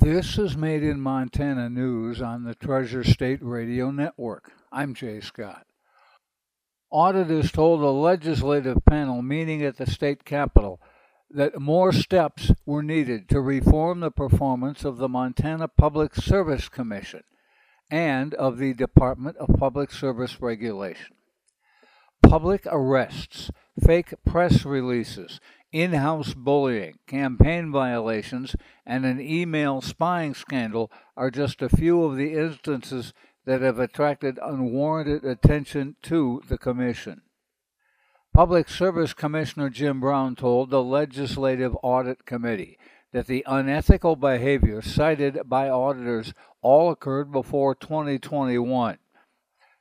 This is Made in Montana News on the Treasure State Radio Network. I'm Jay Scott. Auditors told a legislative panel meeting at the state capitol that more steps were needed to reform the performance of the Montana Public Service Commission and of the Department of Public Service Regulation. Public arrests, fake press releases, in house bullying, campaign violations, and an email spying scandal are just a few of the instances that have attracted unwarranted attention to the Commission. Public Service Commissioner Jim Brown told the Legislative Audit Committee that the unethical behavior cited by auditors all occurred before 2021.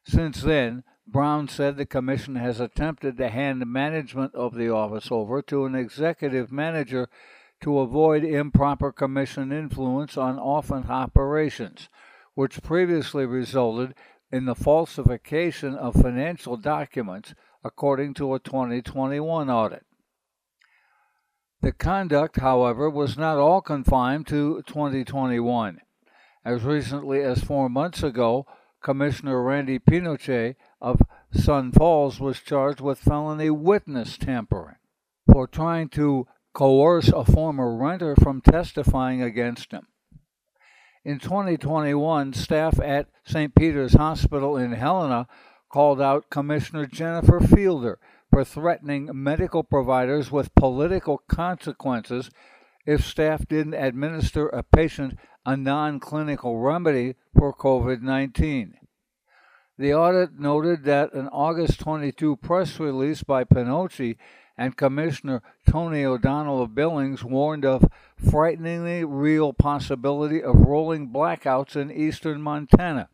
Since then, Brown said the commission has attempted to hand management of the office over to an executive manager to avoid improper commission influence on office operations, which previously resulted in the falsification of financial documents according to a 2021 audit. The conduct, however, was not all confined to 2021. As recently as four months ago, Commissioner Randy Pinocci of Sun Falls was charged with felony witness tampering for trying to coerce a former renter from testifying against him. In 2021, staff at St. Peter's Hospital in Helena called out Commissioner Jennifer Fielder for threatening medical providers with political consequences if staff didn't administer a patient a non clinical remedy for COVID 19. The audit noted that an August 22 press release by Pinocci and Commissioner Tony O'Donnell of Billings warned of frighteningly real possibility of rolling blackouts in eastern Montana.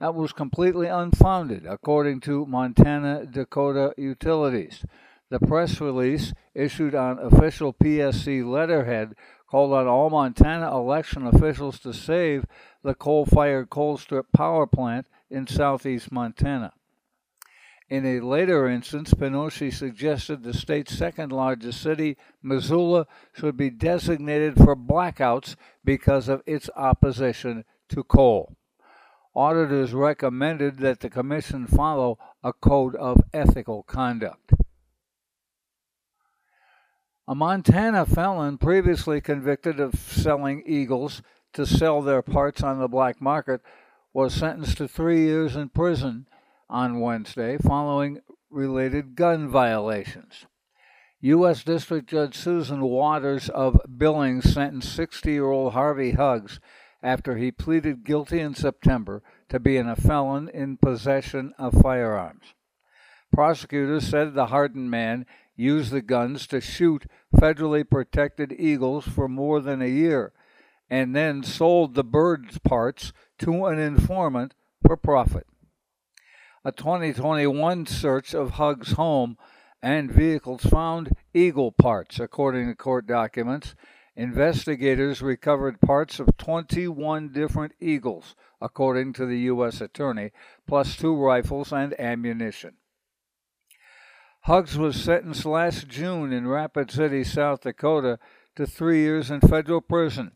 That was completely unfounded, according to Montana Dakota Utilities. The press release, issued on official PSC letterhead, called on all Montana election officials to save the coal fired Colstrip power plant in southeast Montana. In a later instance, Pinocci suggested the state's second largest city, Missoula, should be designated for blackouts because of its opposition to coal. Auditors recommended that the Commission follow a code of ethical conduct. A Montana felon previously convicted of selling eagles to sell their parts on the black market was sentenced to three years in prison on Wednesday following related gun violations. U.S. District Judge Susan Watters of Billings sentenced 60 year old Harvey Huggs after he pleaded guilty in September to being a felon in possession of firearms. Prosecutors said the Hardin man used the guns to shoot federally protected eagles for more than a year and then sold the birds' parts to an informant for profit. A 2021 search of Huggs' home and vehicles found eagle parts, according to court documents. Investigators recovered parts of 21 different eagles, according to the U.S. Attorney, plus two rifles and ammunition. Huggs was sentenced last June in Rapid City, South Dakota, to three years in federal prison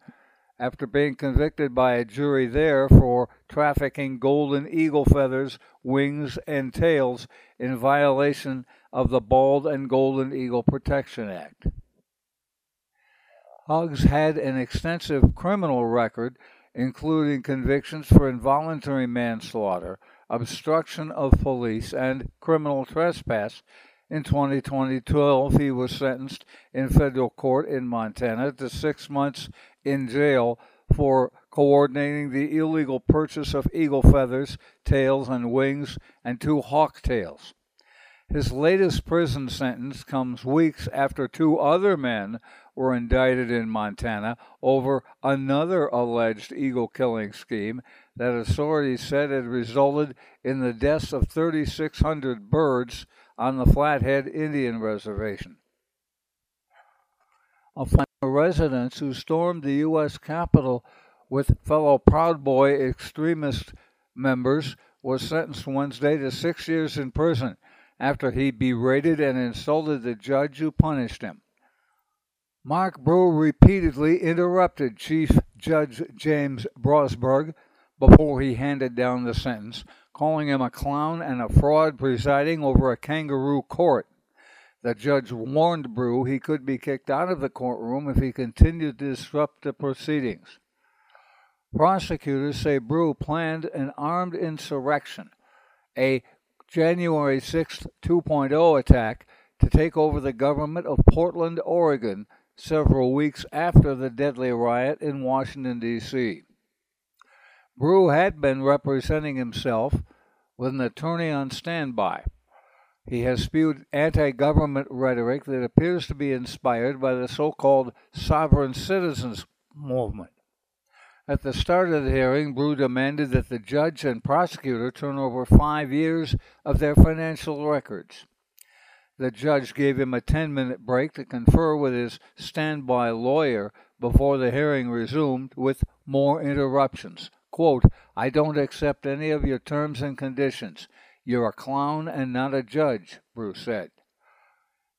after being convicted by a jury there for trafficking golden eagle feathers, wings, and tails in violation of the Bald and Golden Eagle Protection Act. Huggs had an extensive criminal record, including convictions for involuntary manslaughter, obstruction of police, and criminal trespass. In 2012, he was sentenced in federal court in Montana to six months in jail for coordinating the illegal purchase of eagle feathers, tails, and wings, and two hawk tails. His latest prison sentence comes weeks after two other men were indicted in Montana over another alleged eagle killing scheme that authorities said had resulted in the deaths of 3,600 birds on the Flathead Indian Reservation. A residents who stormed the U.S. Capitol with fellow Proud Boy extremist members was sentenced Wednesday to six years in prison after he berated and insulted the judge who punished him. Mark Bru repeatedly interrupted Chief Judge James Boasberg before he handed down the sentence, calling him a clown and a fraud presiding over a kangaroo court. The judge warned Bru he could be kicked out of the courtroom if he continued to disrupt the proceedings. Prosecutors say Bru planned an armed insurrection, a January 6, 2.0 attack to take over the government of Portland, Oregon, several weeks after the deadly riot in Washington, D.C. Bru had been representing himself with an attorney on standby. He has spewed anti government rhetoric that appears to be inspired by the so called sovereign citizens movement. At the start of the hearing, Bru demanded that the judge and prosecutor turn over five years of their financial records. The judge gave him a 10 minute break to confer with his standby lawyer before the hearing resumed with more interruptions. Quote, I don't accept any of your terms and conditions. You're a clown and not a judge, Bru said.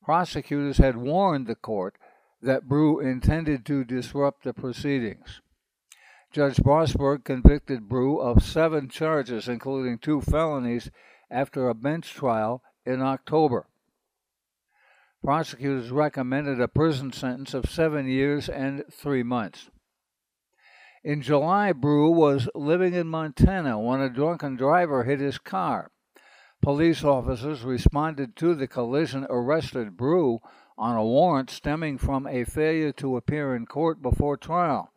Prosecutors had warned the court that Bru intended to disrupt the proceedings. Judge Boasberg convicted Bru of seven charges, including two felonies, after a bench trial in October. Prosecutors recommended a prison sentence of seven years and three months. In July, Bru was living in Montana when a drunken driver hit his car. Police officers responded to the collision, arrested Bru on a warrant stemming from a failure to appear in court before trial.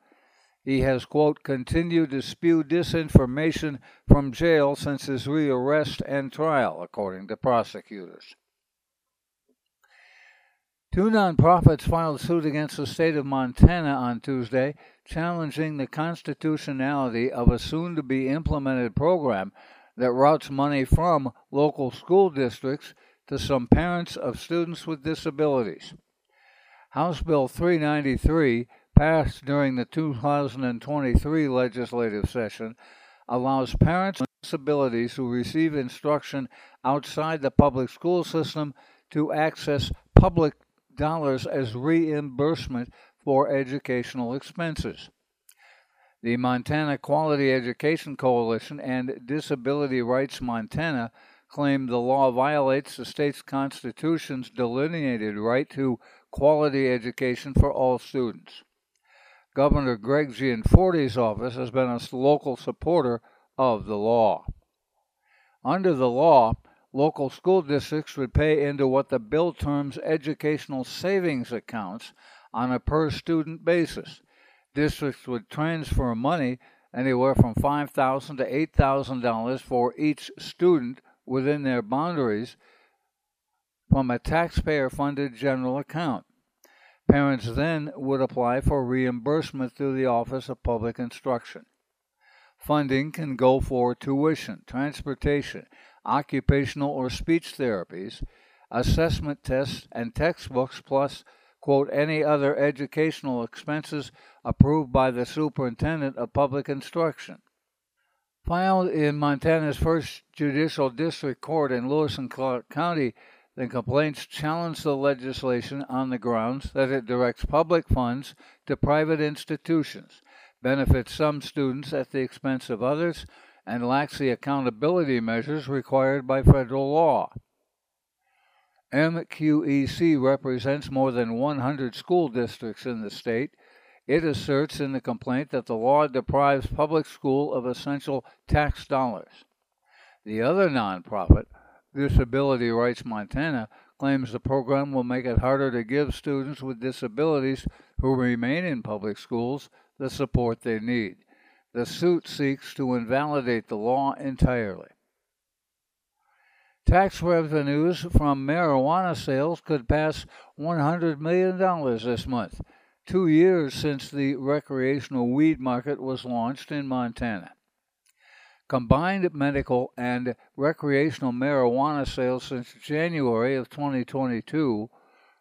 He has, quote, continued to spew disinformation from jail since his rearrest and trial, according to prosecutors. Two nonprofits filed suit against the state of Montana on Tuesday, challenging the constitutionality of a soon to be implemented program that routes money from local school districts to some parents of students with disabilities. House Bill 393, passed during the 2023 legislative session, allows parents with disabilities who receive instruction outside the public school system to access public dollars as reimbursement for educational expenses. The Montana Quality Education Coalition and Disability Rights Montana claim the law violates the state's constitution's delineated right to quality education for all students. Governor Greg Gianforte's office has been a local supporter of the law. Under the law, local school districts would pay into what the bill terms educational savings accounts on a per student basis districts would transfer money anywhere from 5,000 to $8,000 for each student within their boundaries from a taxpayer funded general account. Parents then would apply for reimbursement through the Office of Public Instruction. Funding can go for tuition, transportation, occupational or speech therapies, assessment tests, and textbooks, plus quote, any other educational expenses approved by the Superintendent of Public Instruction. Filed in Montana's first judicial district court in Lewis and Clark County, the complaints challenge the legislation on the grounds that it directs public funds to private institutions, benefits some students at the expense of others, and lacks the accountability measures required by federal law. MQEC represents more than 100 school districts in the state. It asserts in the complaint that the law deprives public school of essential tax dollars. The other nonprofit, Disability Rights Montana, claims the program will make it harder to give students with disabilities who remain in public schools the support they need. The suit seeks to invalidate the law entirely. Tax revenues from marijuana sales could pass $100 million this month, two years since the recreational weed market was launched in Montana. Combined medical and recreational marijuana sales since January of 2022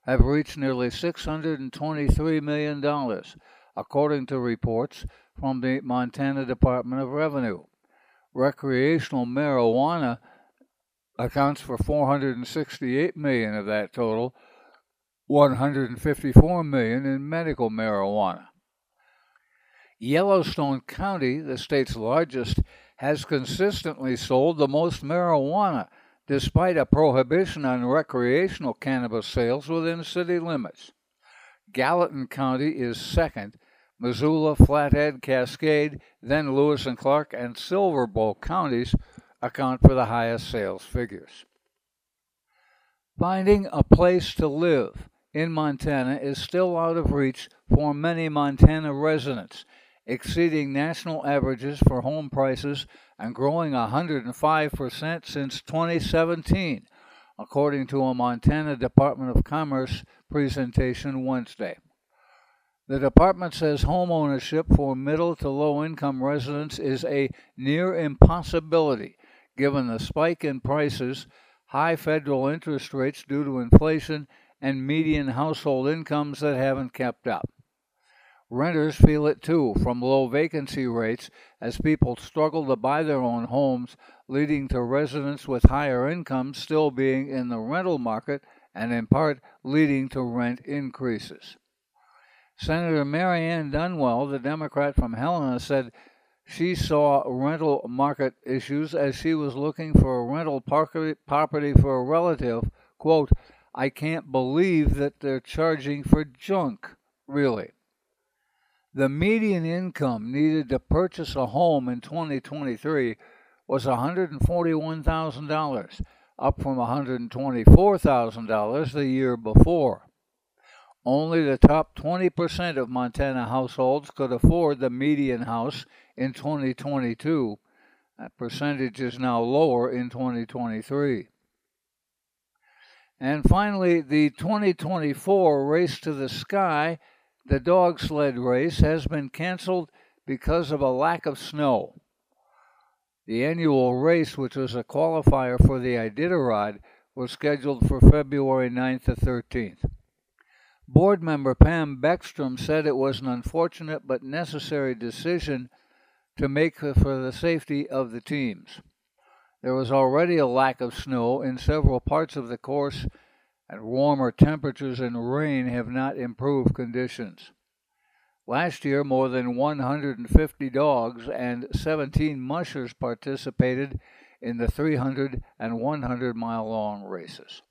have reached nearly $623 million, according to reports from the Montana Department of Revenue. Recreational marijuana accounts for 468 million of that total, 154 million in medical marijuana. Yellowstone County, the state's largest, has consistently sold the most marijuana despite a prohibition on recreational cannabis sales within city limits. Gallatin County is second, Missoula, Flathead, Cascade, then Lewis and Clark and Silver Bow counties account for the highest sales figures. Finding a place to live in Montana is still out of reach for many Montana residents, exceeding national averages for home prices and growing 105% since 2017, according to a Montana Department of Commerce presentation Wednesday. The department says home ownership for middle to low income residents is a near impossibility given the spike in prices, high federal interest rates due to inflation, and median household incomes that haven't kept up. Renters feel it too from low vacancy rates as people struggle to buy their own homes, leading to residents with higher incomes still being in the rental market and in part leading to rent increases. Senator Mary Ann Dunwell, the Democrat from Helena, said she saw rental market issues as she was looking for a rental property for a relative. Quote, I can't believe that they're charging for junk, really. The median income needed to purchase a home in 2023 was $141,000, up from $124,000 the year before. Only the top 20% of Montana households could afford the median house in 2022. That percentage is now lower in 2023. And finally, the 2024 Race to the Sky, the dog sled race, has been canceled because of a lack of snow. The annual race, which was a qualifier for the Iditarod, was scheduled for February 9th to 13th. Board member Pam Beckstrom said it was an unfortunate but necessary decision to make for the safety of the teams. There was already a lack of snow in several parts of the course, and warmer temperatures and rain have not improved conditions. Last year, more than 150 dogs and 17 mushers participated in the 300 and 100 mile long races.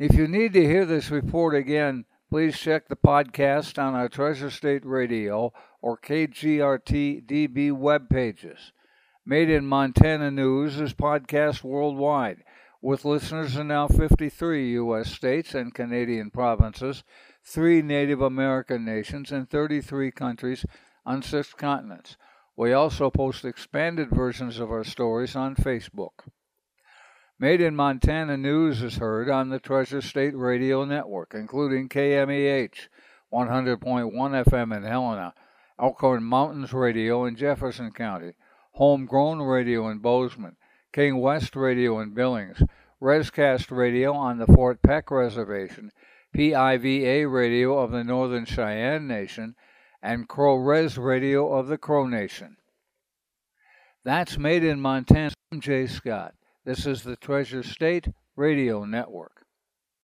If you need to hear this report again, please check the podcast on our Treasure State Radio or KGRT DB web pages. Made in Montana News is podcast worldwide, with listeners in now 53 U.S. states and Canadian provinces, three Native American nations, and 33 countries on six continents. We also post expanded versions of our stories on Facebook. Made in Montana News is heard on the Treasure State Radio Network, including KMEH 100.1 FM in Helena, Elkhorn Mountains Radio in Jefferson County, Homegrown Radio in Bozeman, King West Radio in Billings, Rescast Radio on the Fort Peck Reservation, PIVA Radio of the Northern Cheyenne Nation, and Crow Res Radio of the Crow Nation. That's Made in Montana. I'm Jay Scott. This is the Treasure State Radio Network.